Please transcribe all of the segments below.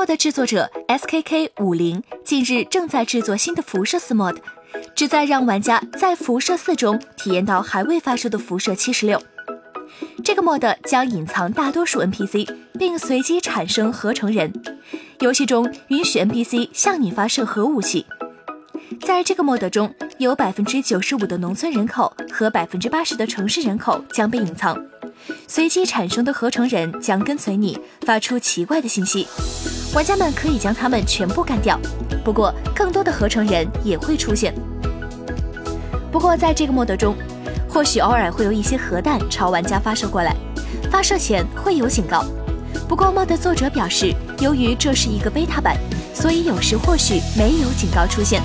mod 制作者 SKK 五零近日正在制作新的辐射四 mod，旨在让玩家在辐射四中体验到还未发售的辐射七十六。这个 mod 将隐藏大多数 NPC，并随机产生合成人。游戏中允许 NPC 向你发射核武器。在这个 mod 中，有百分之九十五的农村人口和百分之八十的城市人口将被隐藏。随机产生的合成人将跟随你，发出奇怪的信息。玩家们可以将他们全部干掉，不过更多的合成人也会出现。不过在这个 mod 中，或许偶尔会有一些核弹朝玩家发射过来，发射前会有警告。不过 mod 作者表示，由于这是一个 beta 版，所以有时或许没有警告出现。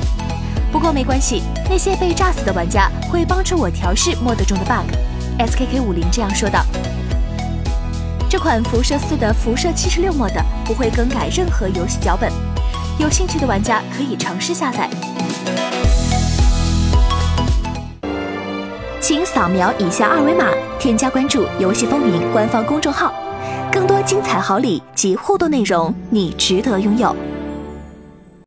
不过没关系，那些被炸死的玩家会帮助我调试 mod 中的 bug。SKK 五零这样说道。这款辐射四的辐射七十六 mod 不会更改任何游戏脚本，有兴趣的玩家可以尝试下载。请扫描以下二维码，添加关注“游戏风云”官方公众号，更多精彩好礼及互动内容，你值得拥有。